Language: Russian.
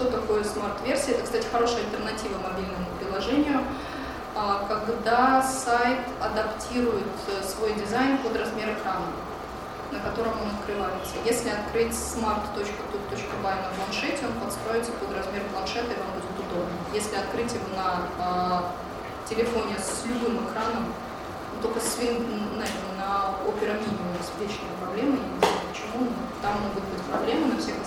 что такое смарт-версия? Это, кстати, хорошая альтернатива мобильному приложению, а, когда сайт адаптирует э, свой дизайн под размер экрана, на котором он открывается. Если открыть smart.tut.by на планшете, он подстроится под размер планшета и вам будет удобно. Если открыть его на а, телефоне с любым экраном, ну, только с на, на Opera Mini у нас вечные проблемы, я не знаю почему, но там могут быть проблемы, на всех.